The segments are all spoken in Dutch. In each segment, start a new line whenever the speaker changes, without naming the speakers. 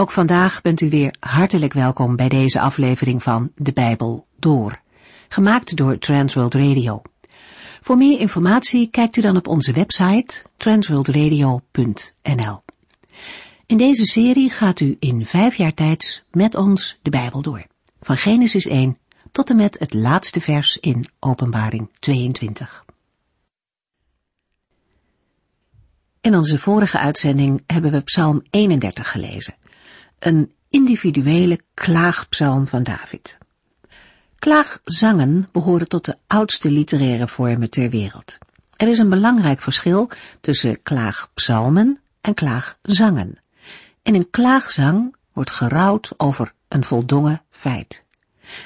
Ook vandaag bent u weer hartelijk welkom bij deze aflevering van De Bijbel Door, gemaakt door Transworld Radio. Voor meer informatie kijkt u dan op onze website transworldradio.nl. In deze serie gaat u in vijf jaar tijd met ons de Bijbel door, van Genesis 1 tot en met het laatste vers in Openbaring 22. In onze vorige uitzending hebben we Psalm 31 gelezen een individuele klaagpsalm van David. Klaagzangen behoren tot de oudste literaire vormen ter wereld. Er is een belangrijk verschil tussen klaagpsalmen en klaagzangen. In een klaagzang wordt gerouwd over een voldongen feit.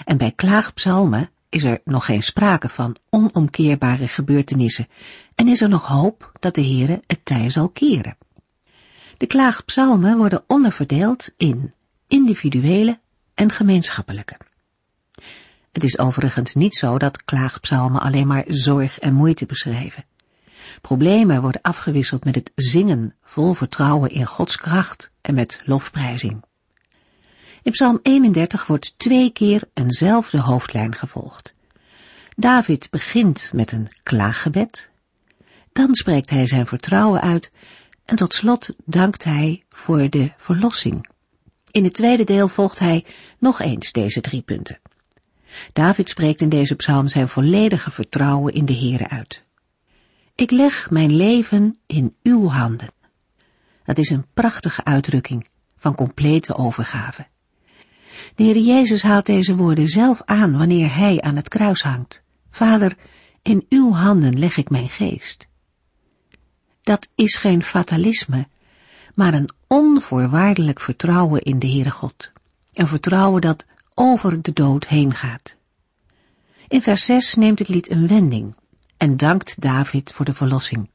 En bij klaagpsalmen is er nog geen sprake van onomkeerbare gebeurtenissen en is er nog hoop dat de Heere het tij zal keren. De klaagpsalmen worden onderverdeeld in individuele en gemeenschappelijke. Het is overigens niet zo dat klaagpsalmen alleen maar zorg en moeite beschrijven. Problemen worden afgewisseld met het zingen vol vertrouwen in Gods kracht en met lofprijzing. In Psalm 31 wordt twee keer eenzelfde hoofdlijn gevolgd. David begint met een klaaggebed, dan spreekt hij zijn vertrouwen uit en tot slot dankt hij voor de verlossing. In het tweede deel volgt hij nog eens deze drie punten. David spreekt in deze psalm zijn volledige vertrouwen in de Heere uit. Ik leg mijn leven in uw handen. Dat is een prachtige uitdrukking van complete overgave. De Heer Jezus haalt deze woorden zelf aan wanneer hij aan het kruis hangt. Vader, in uw handen leg ik mijn geest. Dat is geen fatalisme, maar een onvoorwaardelijk vertrouwen in de Heere God. Een vertrouwen dat over de dood heen gaat. In vers 6 neemt het lied een wending en dankt David voor de verlossing.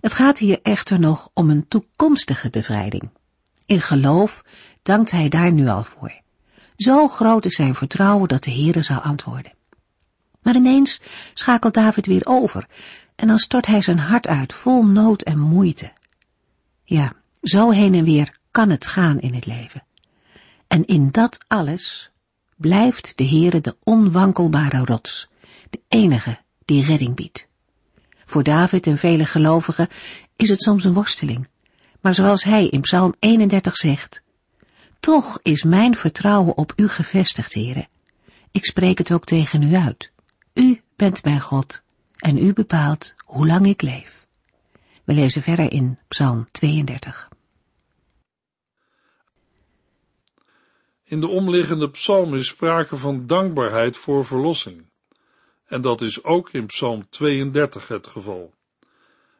Het gaat hier echter nog om een toekomstige bevrijding. In geloof dankt hij daar nu al voor. Zo groot is zijn vertrouwen dat de Heere zal antwoorden. Maar ineens schakelt David weer over en dan stort hij zijn hart uit, vol nood en moeite. Ja, zo heen en weer kan het gaan in het leven. En in dat alles blijft de Heere de onwankelbare rots, de enige die redding biedt. Voor David en vele gelovigen is het soms een worsteling, maar zoals hij in Psalm 31 zegt, toch is mijn vertrouwen op u gevestigd, Heere. Ik spreek het ook tegen u uit. U bent mijn God en u bepaalt hoe lang ik leef. We lezen verder in Psalm 32.
In de omliggende psalm is sprake van dankbaarheid voor verlossing. En dat is ook in Psalm 32 het geval.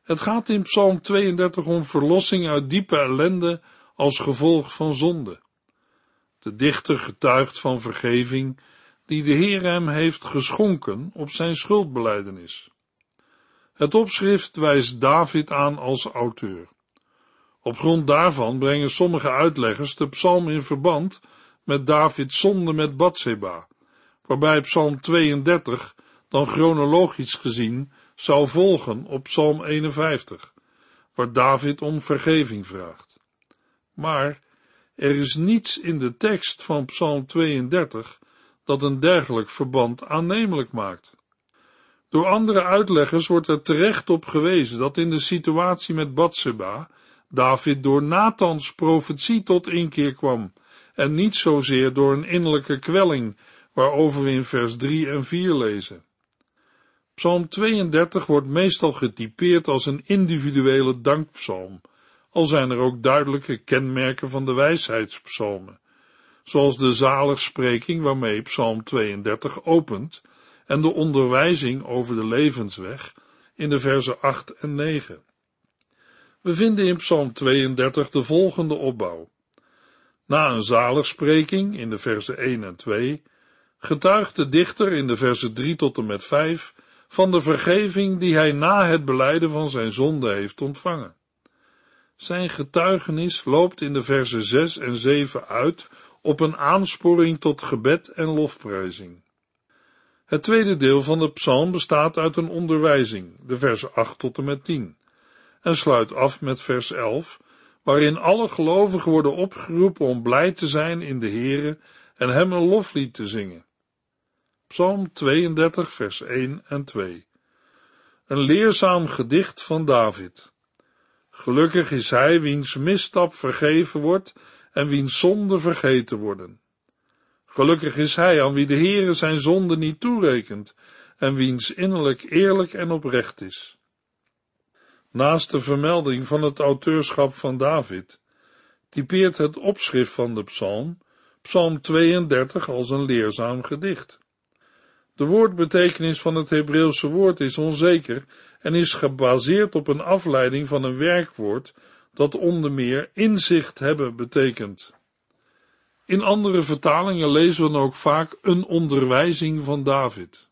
Het gaat in Psalm 32 om verlossing uit diepe ellende als gevolg van zonde. De dichter getuigt van vergeving die de Heer hem heeft geschonken op zijn schuldbeleidenis. Het opschrift wijst David aan als auteur. Op grond daarvan brengen sommige uitleggers de psalm in verband met Davids zonde met Bathseba, waarbij psalm 32 dan chronologisch gezien zou volgen op psalm 51, waar David om vergeving vraagt. Maar er is niets in de tekst van psalm 32 dat een dergelijk verband aannemelijk maakt. Door andere uitleggers wordt er terecht op gewezen dat in de situatie met Batseba David door Nathans profetie tot inkeer kwam en niet zozeer door een innerlijke kwelling waarover we in vers 3 en 4 lezen. Psalm 32 wordt meestal getypeerd als een individuele dankpsalm, al zijn er ook duidelijke kenmerken van de wijsheidspsalmen, zoals de zaligspreking waarmee Psalm 32 opent en de onderwijzing over de levensweg in de versen 8 en 9. We vinden in Psalm 32 de volgende opbouw. Na een zaligspreking in de versen 1 en 2 getuigt de dichter in de versen 3 tot en met 5 van de vergeving die hij na het beleiden van zijn zonde heeft ontvangen. Zijn getuigenis loopt in de versen 6 en 7 uit op een aansporing tot gebed en lofprijzing. Het tweede deel van de psalm bestaat uit een onderwijzing, de versen 8 tot en met 10, en sluit af met vers 11, waarin alle gelovigen worden opgeroepen om blij te zijn in de Heere en hem een loflied te zingen. Psalm 32, vers 1 en 2. Een leerzaam gedicht van David. Gelukkig is hij wiens misstap vergeven wordt en wiens zonde vergeten worden. Gelukkig is hij aan wie de Heere zijn zonde niet toerekent en wiens innerlijk eerlijk en oprecht is. Naast de vermelding van het auteurschap van David, typeert het opschrift van de psalm, psalm 32 als een leerzaam gedicht. De woordbetekenis van het Hebreeuwse woord is onzeker en is gebaseerd op een afleiding van een werkwoord dat onder meer inzicht hebben betekent. In andere vertalingen lezen we dan ook vaak een onderwijzing van David.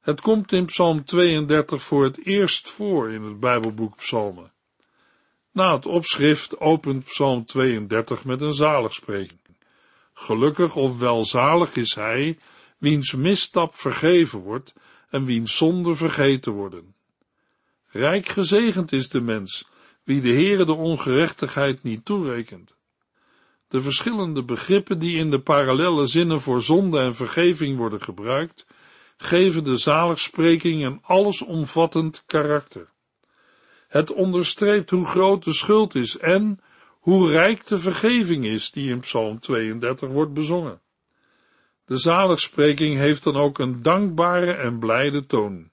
Het komt in Psalm 32 voor het eerst voor in het Bijbelboek Psalmen. Na het opschrift opent Psalm 32 met een zaligspreking. Gelukkig of welzalig is hij, wiens misstap vergeven wordt en wiens zonde vergeten worden. Rijk gezegend is de mens, wie de Heere de ongerechtigheid niet toerekent. De verschillende begrippen die in de parallelle zinnen voor zonde en vergeving worden gebruikt, geven de zaligspreking een allesomvattend karakter. Het onderstreept hoe groot de schuld is en hoe rijk de vergeving is die in Psalm 32 wordt bezongen. De zaligspreking heeft dan ook een dankbare en blijde toon.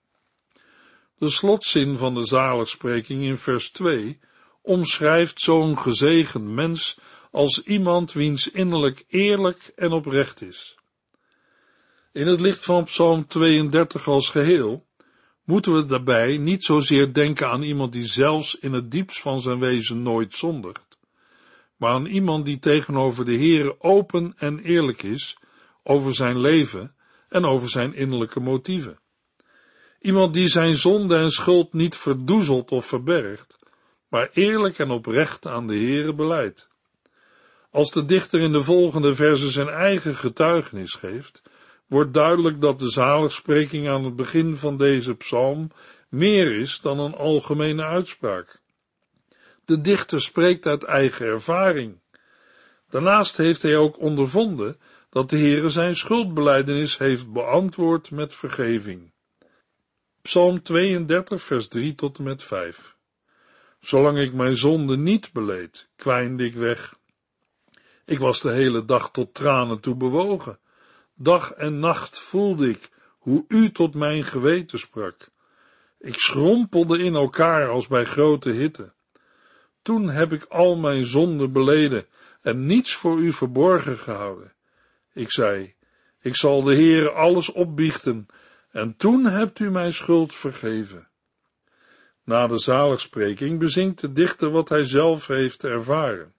De slotzin van de zaligspreking in vers 2 omschrijft zo'n gezegend mens als iemand wiens innerlijk eerlijk en oprecht is. In het licht van Psalm 32 als geheel moeten we daarbij niet zozeer denken aan iemand die zelfs in het diepst van zijn wezen nooit zondigt, maar aan iemand die tegenover de Heere open en eerlijk is over zijn leven en over zijn innerlijke motieven. Iemand die zijn zonde en schuld niet verdoezelt of verbergt, maar eerlijk en oprecht aan de Heere beleidt. Als de dichter in de volgende verse zijn eigen getuigenis geeft, wordt duidelijk dat de zaligspreking aan het begin van deze psalm meer is dan een algemene uitspraak. De dichter spreekt uit eigen ervaring. Daarnaast heeft hij ook ondervonden dat de Heere zijn schuldbeleidenis heeft beantwoord met vergeving. Psalm 32, vers 3 tot en met 5. Zolang ik mijn zonde niet beleed, kwijnde ik weg. Ik was de hele dag tot tranen toe bewogen. Dag en nacht voelde ik hoe u tot mijn geweten sprak. Ik schrompelde in elkaar als bij grote hitte. Toen heb ik al mijn zonden beleden en niets voor u verborgen gehouden. Ik zei, ik zal de Heere alles opbiechten, en toen hebt u mijn schuld vergeven. Na de zaligspreking bezinkt de dichter wat hij zelf heeft ervaren.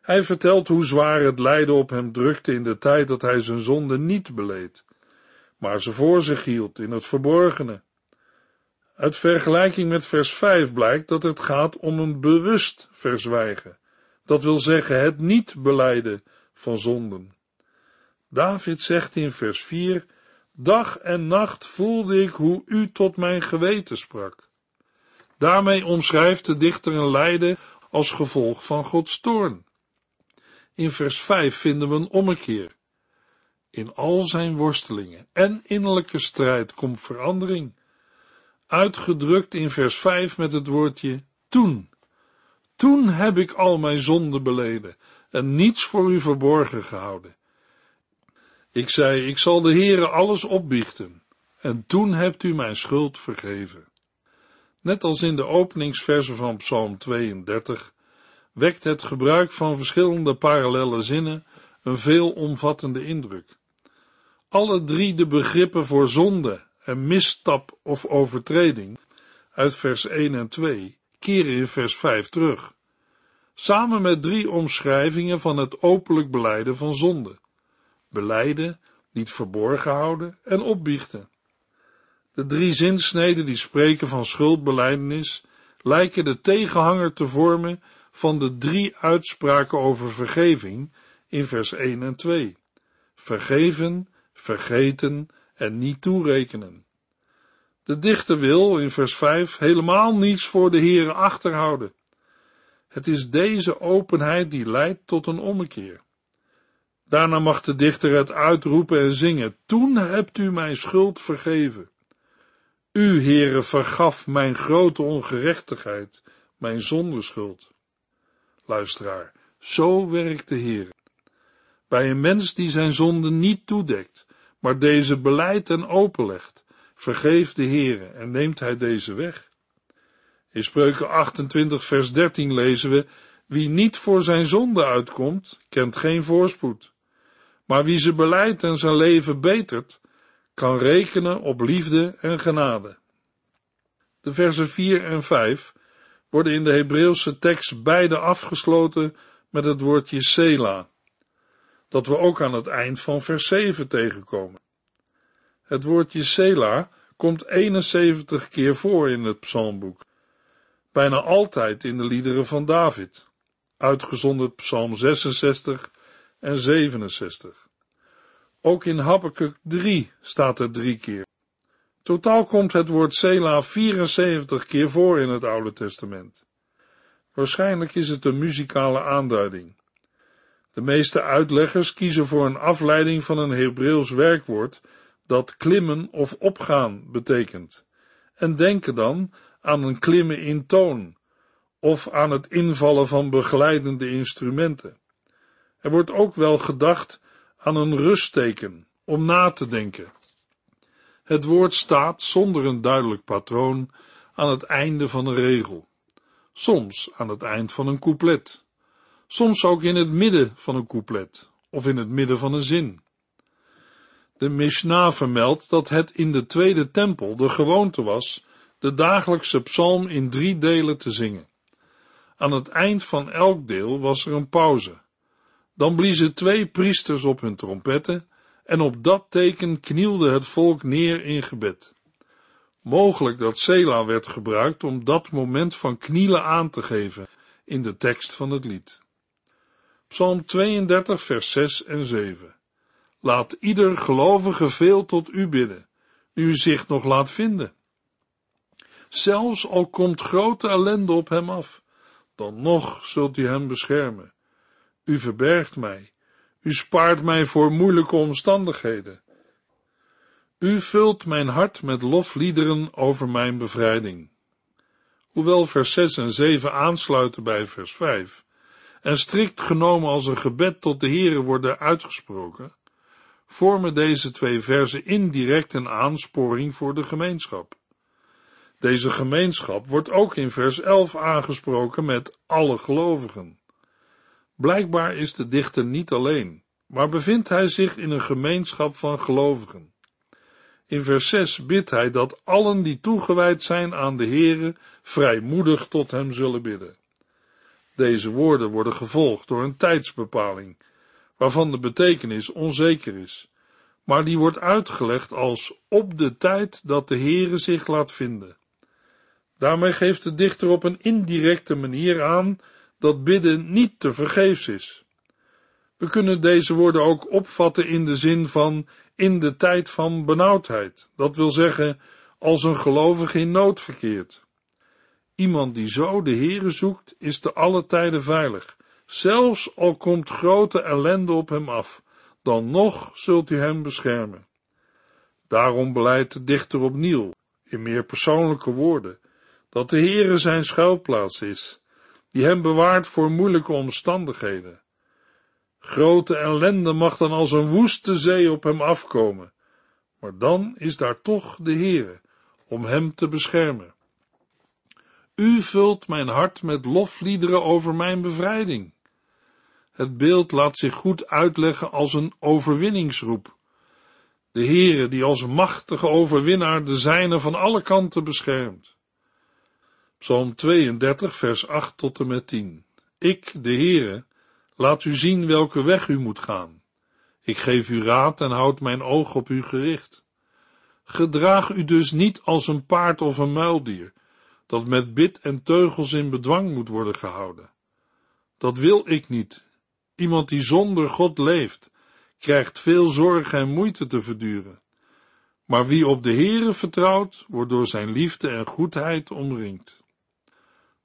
Hij vertelt hoe zwaar het lijden op hem drukte in de tijd dat hij zijn zonde niet beleed, maar ze voor zich hield in het verborgene. Uit vergelijking met vers 5 blijkt dat het gaat om een bewust verzwijgen, dat wil zeggen het niet beleiden van zonden. David zegt in vers 4, Dag en nacht voelde ik hoe u tot mijn geweten sprak. Daarmee omschrijft de dichter een lijden als gevolg van Gods toorn. In vers 5 vinden we een ommekeer. In al zijn worstelingen en innerlijke strijd komt verandering. Uitgedrukt in vers 5 met het woordje toen. Toen heb ik al mijn zonden beleden en niets voor u verborgen gehouden. Ik zei, ik zal de Heere alles opbiechten. En toen hebt u mijn schuld vergeven. Net als in de openingsverse van Psalm 32 wekt het gebruik van verschillende parallelle zinnen een veelomvattende indruk. Alle drie de begrippen voor zonde en misstap of overtreding uit vers 1 en 2 keren in vers 5 terug, samen met drie omschrijvingen van het openlijk beleiden van zonde beleiden, niet verborgen houden en opbiechten. De drie zinsneden die spreken van schuldbeleidenis lijken de tegenhanger te vormen van de drie uitspraken over vergeving in vers 1 en 2. Vergeven, vergeten en niet toerekenen. De dichter wil in vers 5 helemaal niets voor de Heere achterhouden. Het is deze openheid die leidt tot een ommekeer. Daarna mag de dichter het uitroepen en zingen. Toen hebt u mijn schuld vergeven. U, Heere, vergaf mijn grote ongerechtigheid, mijn zondeschuld. Luisteraar, zo werkt de Heer. Bij een mens die zijn zonde niet toedekt, maar deze beleidt en openlegt, vergeeft de Heere en neemt hij deze weg. In Spreuken 28 vers 13 lezen we, wie niet voor zijn zonde uitkomt, kent geen voorspoed. Maar wie ze beleidt en zijn leven betert, kan rekenen op liefde en genade. De versen 4 en 5 worden in de Hebreeuwse tekst beide afgesloten met het woordje Sela, dat we ook aan het eind van vers 7 tegenkomen. Het woordje Sela komt 71 keer voor in het psalmboek, bijna altijd in de liederen van David, uitgezonderd psalm 66 en 67. Ook in Habakkuk 3 staat er drie keer. Totaal komt het woord Sela 74 keer voor in het Oude Testament. Waarschijnlijk is het een muzikale aanduiding. De meeste uitleggers kiezen voor een afleiding van een Hebreeuws werkwoord dat klimmen of opgaan betekent, en denken dan aan een klimmen in toon of aan het invallen van begeleidende instrumenten. Er wordt ook wel gedacht aan een rustteken om na te denken. Het woord staat zonder een duidelijk patroon aan het einde van een regel, soms aan het eind van een couplet, soms ook in het midden van een couplet of in het midden van een zin. De Mishnah vermeldt dat het in de tweede tempel de gewoonte was de dagelijkse psalm in drie delen te zingen. Aan het eind van elk deel was er een pauze. Dan bliezen twee priesters op hun trompetten en op dat teken knielde het volk neer in gebed. Mogelijk dat Sela werd gebruikt om dat moment van knielen aan te geven in de tekst van het lied. Psalm 32, vers 6 en 7. Laat ieder gelovige veel tot u bidden, nu u zich nog laat vinden. Zelfs al komt grote ellende op hem af, dan nog zult u hem beschermen. U verbergt mij, u spaart mij voor moeilijke omstandigheden. U vult mijn hart met lofliederen over mijn bevrijding. Hoewel vers 6 en 7 aansluiten bij vers 5 en strikt genomen als een gebed tot de Heere worden uitgesproken, vormen deze twee versen indirect een aansporing voor de gemeenschap. Deze gemeenschap wordt ook in vers 11 aangesproken met alle gelovigen. Blijkbaar is de dichter niet alleen, maar bevindt hij zich in een gemeenschap van gelovigen. In vers 6 bidt hij dat allen die toegewijd zijn aan de Heere vrijmoedig tot hem zullen bidden. Deze woorden worden gevolgd door een tijdsbepaling, waarvan de betekenis onzeker is, maar die wordt uitgelegd als op de tijd dat de Heere zich laat vinden. Daarmee geeft de dichter op een indirecte manier aan dat bidden niet te vergeefs is. We kunnen deze woorden ook opvatten in de zin van in de tijd van benauwdheid, dat wil zeggen als een gelovige in nood verkeert. Iemand die zo de Heere zoekt, is te alle tijden veilig, zelfs al komt grote ellende op hem af, dan nog zult u hem beschermen. Daarom beleidt de dichter opnieuw, in meer persoonlijke woorden, dat de Heere zijn schuilplaats is, die hem bewaart voor moeilijke omstandigheden. Grote ellende mag dan als een woeste zee op hem afkomen, maar dan is daar toch de Heere, om hem te beschermen. U vult mijn hart met lofliederen over mijn bevrijding. Het beeld laat zich goed uitleggen als een overwinningsroep. De Heere die als machtige overwinnaar de zijne van alle kanten beschermt. Psalm 32, vers 8 tot en met 10. Ik, de Heere, laat u zien welke weg u moet gaan. Ik geef u raad en houd mijn oog op u gericht. Gedraag u dus niet als een paard of een muildier, dat met bit en teugels in bedwang moet worden gehouden. Dat wil ik niet. Iemand die zonder God leeft, krijgt veel zorg en moeite te verduren. Maar wie op de Heere vertrouwt, wordt door zijn liefde en goedheid omringd.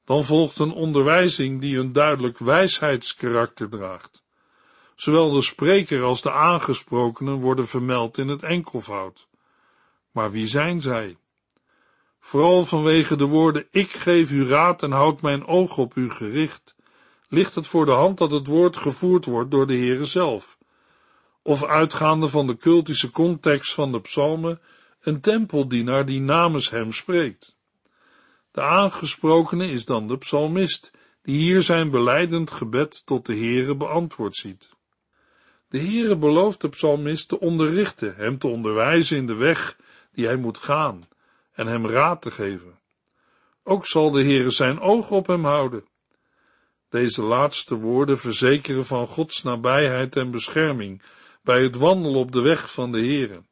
Dan volgt een onderwijzing die een duidelijk wijsheidskarakter draagt. Zowel de spreker als de aangesprokenen worden vermeld in het enkelvoud. Maar wie zijn zij? Vooral vanwege de woorden ik geef u raad en houd mijn oog op u gericht, ligt het voor de hand dat het woord gevoerd wordt door de Heere zelf, of uitgaande van de cultische context van de psalmen, een tempeldienaar die namens hem spreekt. De aangesprokene is dan de psalmist, die hier zijn beleidend gebed tot de Heere beantwoord ziet. De Heere belooft de psalmist te onderrichten, hem te onderwijzen in de weg die hij moet gaan en hem raad te geven. Ook zal de Heere zijn oog op hem houden. Deze laatste woorden verzekeren van Gods nabijheid en bescherming bij het wandelen op de weg van de Heere.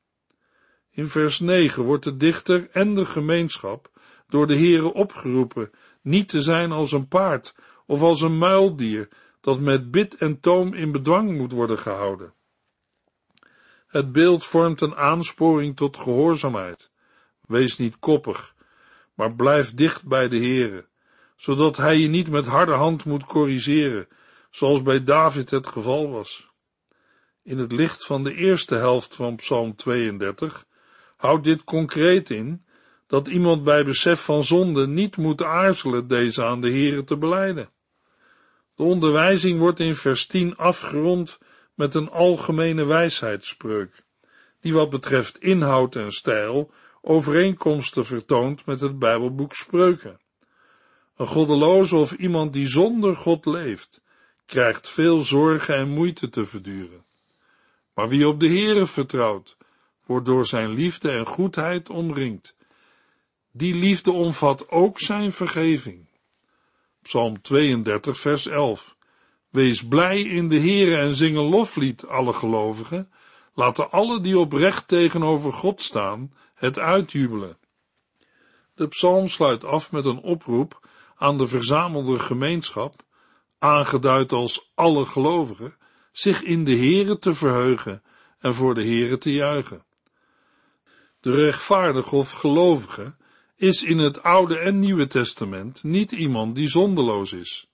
In vers 9 wordt de dichter en de gemeenschap door de Heere opgeroepen niet te zijn als een paard of als een muildier dat met bit en toom in bedwang moet worden gehouden. Het beeld vormt een aansporing tot gehoorzaamheid. Wees niet koppig, maar blijf dicht bij de Heere, zodat hij je niet met harde hand moet corrigeren, zoals bij David het geval was. In het licht van de eerste helft van Psalm 32 houdt dit concreet in dat iemand bij besef van zonde niet moet aarzelen deze aan de Heere te beleiden. De onderwijzing wordt in vers 10 afgerond met een algemene wijsheidsspreuk, die wat betreft inhoud en stijl overeenkomsten vertoont met het Bijbelboek Spreuken. Een goddeloze of iemand die zonder God leeft, krijgt veel zorgen en moeite te verduren. Maar wie op de Heere vertrouwt, wordt door zijn liefde en goedheid omringd. Die liefde omvat ook zijn vergeving. Psalm 32, vers 11. Wees blij in de Heere en zing een loflied, alle gelovigen. Laten alle die oprecht tegenover God staan, het uitjubelen. De psalm sluit af met een oproep aan de verzamelde gemeenschap, aangeduid als alle gelovigen, zich in de Heere te verheugen en voor de Heere te juichen. De rechtvaardige of gelovige is in het Oude en Nieuwe Testament niet iemand die zondeloos is,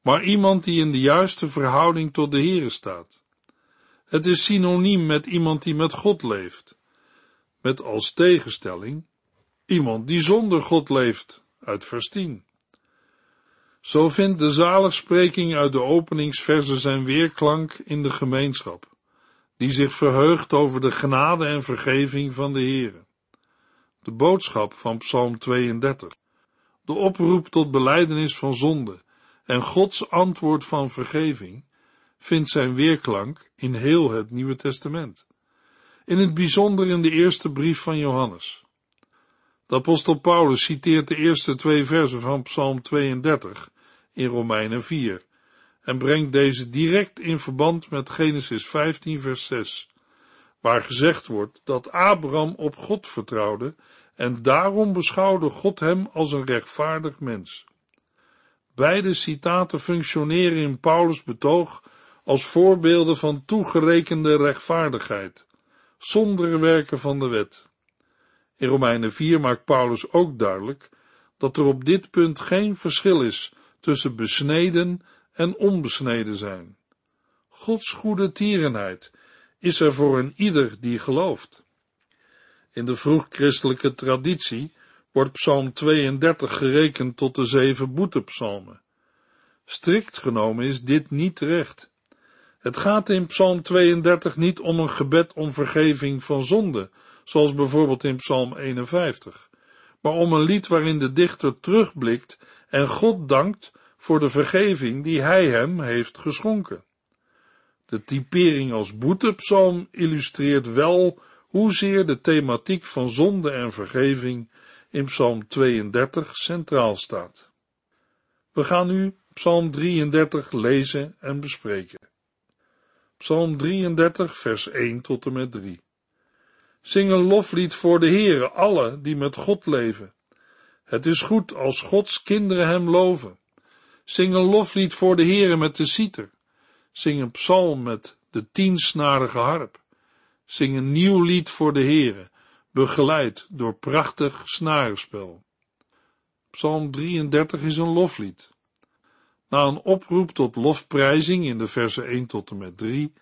maar iemand die in de juiste verhouding tot de Heere staat. Het is synoniem met iemand die met God leeft, met als tegenstelling iemand die zonder God leeft, uit vers 10. Zo vindt de zaligspreking uit de openingsverse zijn weerklank in de gemeenschap, die zich verheugt over de genade en vergeving van de Heere. De boodschap van Psalm 32, de oproep tot beleidenis van zonde en Gods antwoord van vergeving, vindt zijn weerklank in heel het Nieuwe Testament. In het bijzonder in de eerste brief van Johannes. De apostel Paulus citeert de eerste twee versen van Psalm 32 in Romeinen 4 en brengt deze direct in verband met Genesis 15 vers 6, waar gezegd wordt dat Abraham op God vertrouwde en daarom beschouwde God hem als een rechtvaardig mens. Beide citaten functioneren in Paulus' betoog als voorbeelden van toegerekende rechtvaardigheid, zonder werken van de wet. In Romeinen 4 maakt Paulus ook duidelijk dat er op dit punt geen verschil is tussen besneden en onbesneden zijn. Gods goede tierenheid is er voor een ieder die gelooft. In de vroeg-christelijke traditie wordt Psalm 32 gerekend tot de zeven boetepsalmen. Strikt genomen is dit niet terecht. Het gaat in Psalm 32 niet om een gebed om vergeving van zonde, zoals bijvoorbeeld in Psalm 51, maar om een lied waarin de dichter terugblikt en God dankt voor de vergeving die hij hem heeft geschonken. De typering als boetepsalm illustreert wel hoezeer de thematiek van zonde en vergeving in Psalm 32 centraal staat. We gaan nu Psalm 33 lezen en bespreken. Psalm 33, vers 1 tot en met 3. Zing een loflied voor de Heere, alle die met God leven. Het is goed als Gods kinderen hem loven. Zing een loflied voor de Heere met de citer. Zing een psalm met de tiensnarige harp. Zing een nieuw lied voor de Heere, begeleid door prachtig snarenspel. Psalm 33 is een loflied. Na een oproep tot lofprijzing in de versen 1 tot en met 3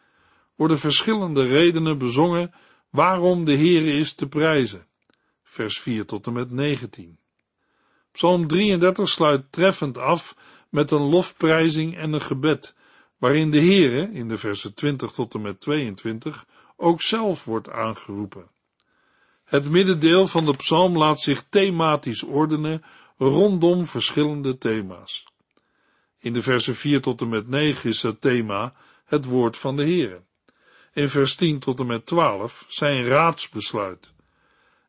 worden verschillende redenen bezongen waarom de Heere is te prijzen. Vers 4 tot en met 19. Psalm 33 sluit treffend af met een lofprijzing en een gebed, waarin de Heere, in de versen 20 tot en met 22, ook zelf wordt aangeroepen. Het middendeel van de psalm laat zich thematisch ordenen rondom verschillende thema's. In de versen 4 tot en met 9 is het thema het woord van de Heere. In vers 10 tot en met 12 zijn raadsbesluit.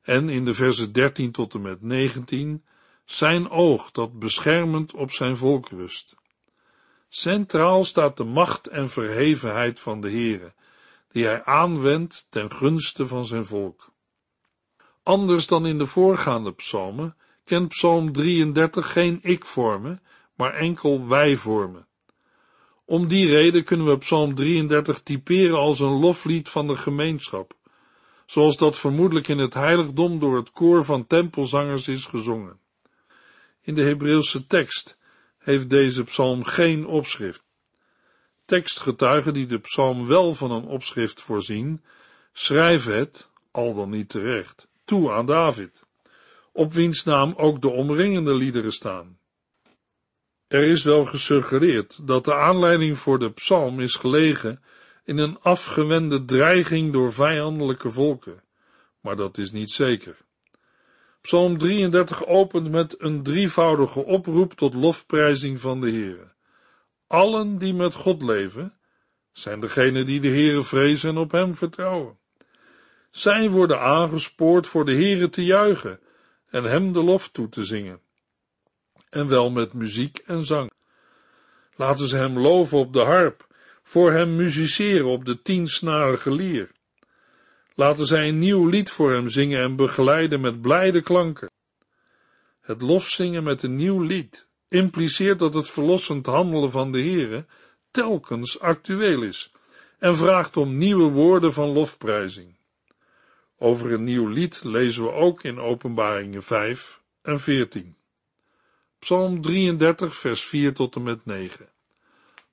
En in de versen 13 tot en met 19 zijn oog dat beschermend op zijn volk rust. Centraal staat de macht en verhevenheid van de Heere, die hij aanwendt ten gunste van zijn volk. Anders dan in de voorgaande psalmen kent psalm 33 geen ik-vormen, maar enkel wij-vormen. Om die reden kunnen we psalm 33 typeren als een loflied van de gemeenschap, zoals dat vermoedelijk in het heiligdom door het koor van tempelzangers is gezongen. In de Hebreeuwse tekst heeft deze psalm geen opschrift. Tekstgetuigen die de psalm wel van een opschrift voorzien, schrijven het, al dan niet terecht, toe aan David, op wiens naam ook de omringende liederen staan. Er is wel gesuggereerd dat de aanleiding voor de psalm is gelegen in een afgewende dreiging door vijandelijke volken, maar dat is niet zeker. Psalm 33 opent met een drievoudige oproep tot lofprijzing van de Heere. Allen die met God leven, zijn degenen die de Heere vrezen en op hem vertrouwen. Zij worden aangespoord voor de Heere te juichen en hem de lof toe te zingen. En wel met muziek en zang. Laten ze hem loven op de harp, voor hem musiceren op de tiensnarige lier. Laten zij een nieuw lied voor hem zingen en begeleiden met blijde klanken. Het lofzingen met een nieuw lied impliceert dat het verlossend handelen van de Heere telkens actueel is en vraagt om nieuwe woorden van lofprijzing. Over een nieuw lied lezen we ook in Openbaringen 5 en 14. Psalm 33, vers 4 tot en met 9.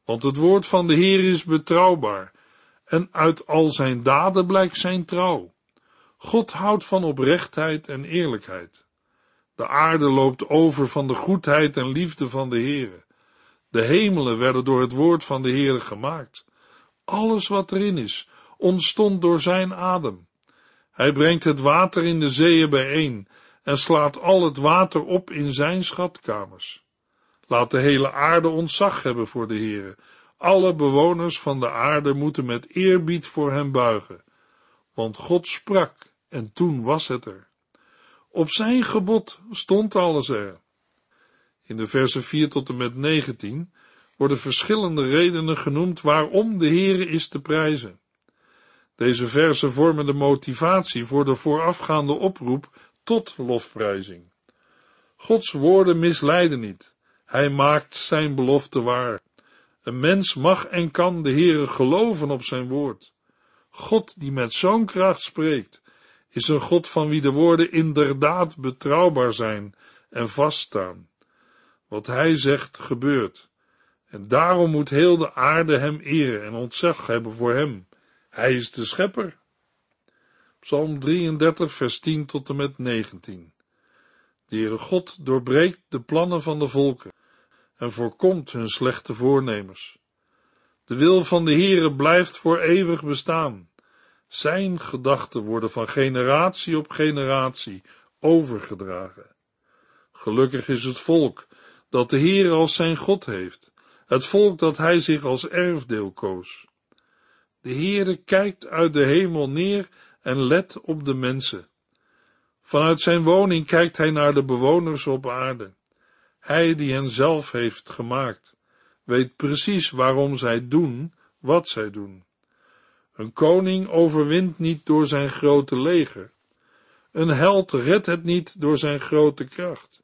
Want het woord van de Heer is betrouwbaar en uit al zijn daden blijkt zijn trouw. God houdt van oprechtheid en eerlijkheid. De aarde loopt over van de goedheid en liefde van de Heere. De hemelen werden door het woord van de Heere gemaakt. Alles wat erin is, ontstond door zijn adem. Hij brengt het water in de zeeën bijeen en slaat al het water op in zijn schatkamers. Laat de hele aarde ontzag hebben voor de Heere. Alle bewoners van de aarde moeten met eerbied voor hem buigen. Want God sprak en toen was het er. Op zijn gebod stond alles er. In de versen 4 tot en met 19 worden verschillende redenen genoemd waarom de Heere is te prijzen. Deze versen vormen de motivatie voor de voorafgaande oproep tot lofprijzing. Gods woorden misleiden niet. Hij maakt zijn belofte waar. Een mens mag en kan de Heere geloven op zijn woord. God die met zo'n kracht spreekt, is een God van wie de woorden inderdaad betrouwbaar zijn en vaststaan. Wat hij zegt gebeurt. En daarom moet heel de aarde hem eren en ontzag hebben voor hem. Hij is de schepper. Psalm 33, vers 10 tot en met 19. De Heere God doorbreekt de plannen van de volken en voorkomt hun slechte voornemens. De wil van de Heere blijft voor eeuwig bestaan. Zijn gedachten worden van generatie op generatie overgedragen. Gelukkig is het volk dat de Heere als zijn God heeft, het volk dat hij zich als erfdeel koos. De Heere kijkt uit de hemel neer en let op de mensen. Vanuit zijn woning kijkt hij naar de bewoners op aarde. Hij die hen zelf heeft gemaakt, weet precies waarom zij doen wat zij doen. Een koning overwint niet door zijn grote leger. Een held redt het niet door zijn grote kracht.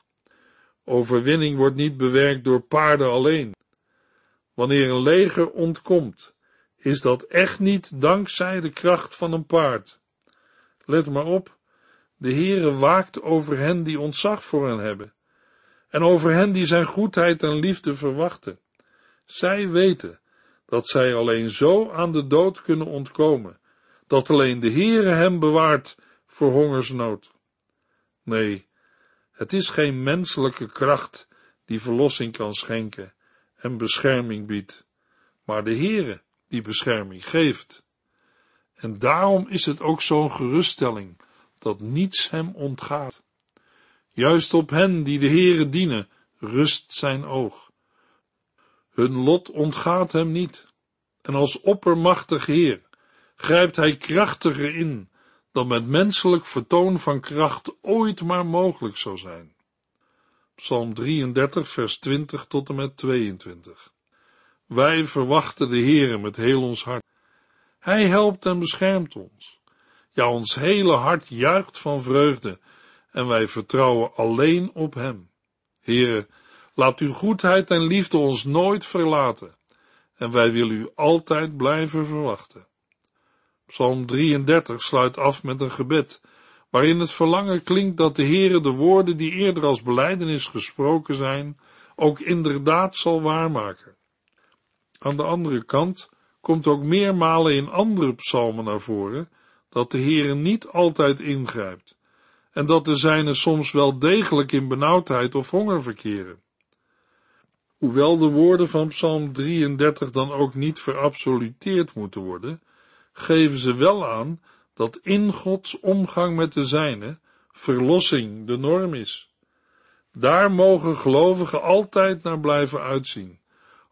Overwinning wordt niet bewerkt door paarden alleen. Wanneer een leger ontkomt, is dat echt niet dankzij de kracht van een paard. Let maar op, de Heere waakt over hen die ontzag voor hen hebben. En over hen die zijn goedheid en liefde verwachten. Zij weten dat zij alleen zo aan de dood kunnen ontkomen, dat alleen de Heere hem bewaart voor hongersnood. Nee, het is geen menselijke kracht die verlossing kan schenken en bescherming biedt, maar de Heere die bescherming geeft. En daarom is het ook zo'n geruststelling dat niets hem ontgaat. Juist op hen die de Heere dienen, rust zijn oog. Hun lot ontgaat hem niet. En als oppermachtig Heer grijpt hij krachtiger in dan met menselijk vertoon van kracht ooit maar mogelijk zou zijn. Psalm 33, vers 20 tot en met 22. Wij verwachten de Heere met heel ons hart. Hij helpt en beschermt ons. Ja, ons hele hart juicht van vreugde en wij vertrouwen alleen op Hem. Heere, laat uw goedheid en liefde ons nooit verlaten en wij willen u altijd blijven verwachten. Psalm 33 sluit af met een gebed, waarin het verlangen klinkt dat de Heere de woorden die eerder als beleidenis gesproken zijn, ook inderdaad zal waarmaken. Aan de andere kant komt ook meermalen in andere psalmen naar voren dat de Heere niet altijd ingrijpt en dat de zijnen soms wel degelijk in benauwdheid of honger verkeren. Hoewel de woorden van Psalm 33 dan ook niet verabsoluteerd moeten worden, geven ze wel aan dat in Gods omgang met de zijne verlossing de norm is. Daar mogen gelovigen altijd naar blijven uitzien,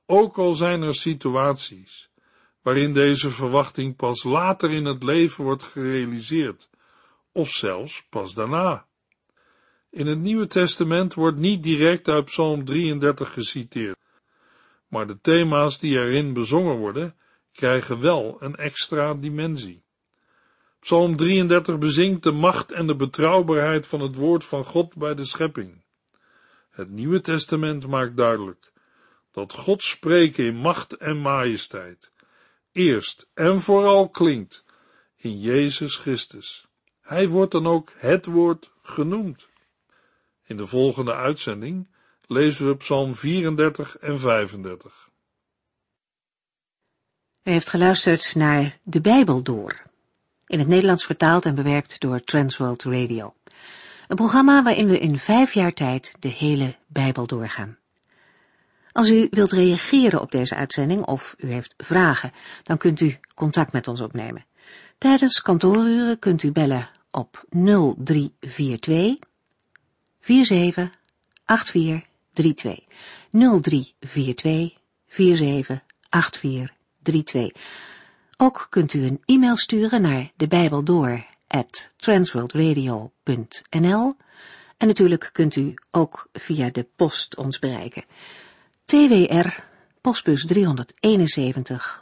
ook al zijn er situaties waarin deze verwachting pas later in het leven wordt gerealiseerd, of zelfs pas daarna. In het Nieuwe Testament wordt niet direct uit Psalm 33 geciteerd, maar de thema's die erin bezongen worden, krijgen wel een extra dimensie. Psalm 33 bezingt de macht en de betrouwbaarheid van het woord van God bij de schepping. Het Nieuwe Testament maakt duidelijk dat God spreken in macht en majesteit eerst en vooral klinkt in Jezus Christus. Hij wordt dan ook het woord genoemd. In de volgende uitzending lezen we Psalm 34 en 35.
U heeft geluisterd naar De Bijbel Door, in het Nederlands vertaald en bewerkt door Transworld Radio. Een programma waarin we in vijf jaar tijd de hele Bijbel doorgaan. Als u wilt reageren op deze uitzending of u heeft vragen, dan kunt u contact met ons opnemen. Tijdens kantooruren kunt u bellen op 0342 478432. 0342 478432. Ook kunt u een e-mail sturen naar de at transworldradio.nl en natuurlijk kunt u ook via de post ons bereiken. TWR, postbus 371,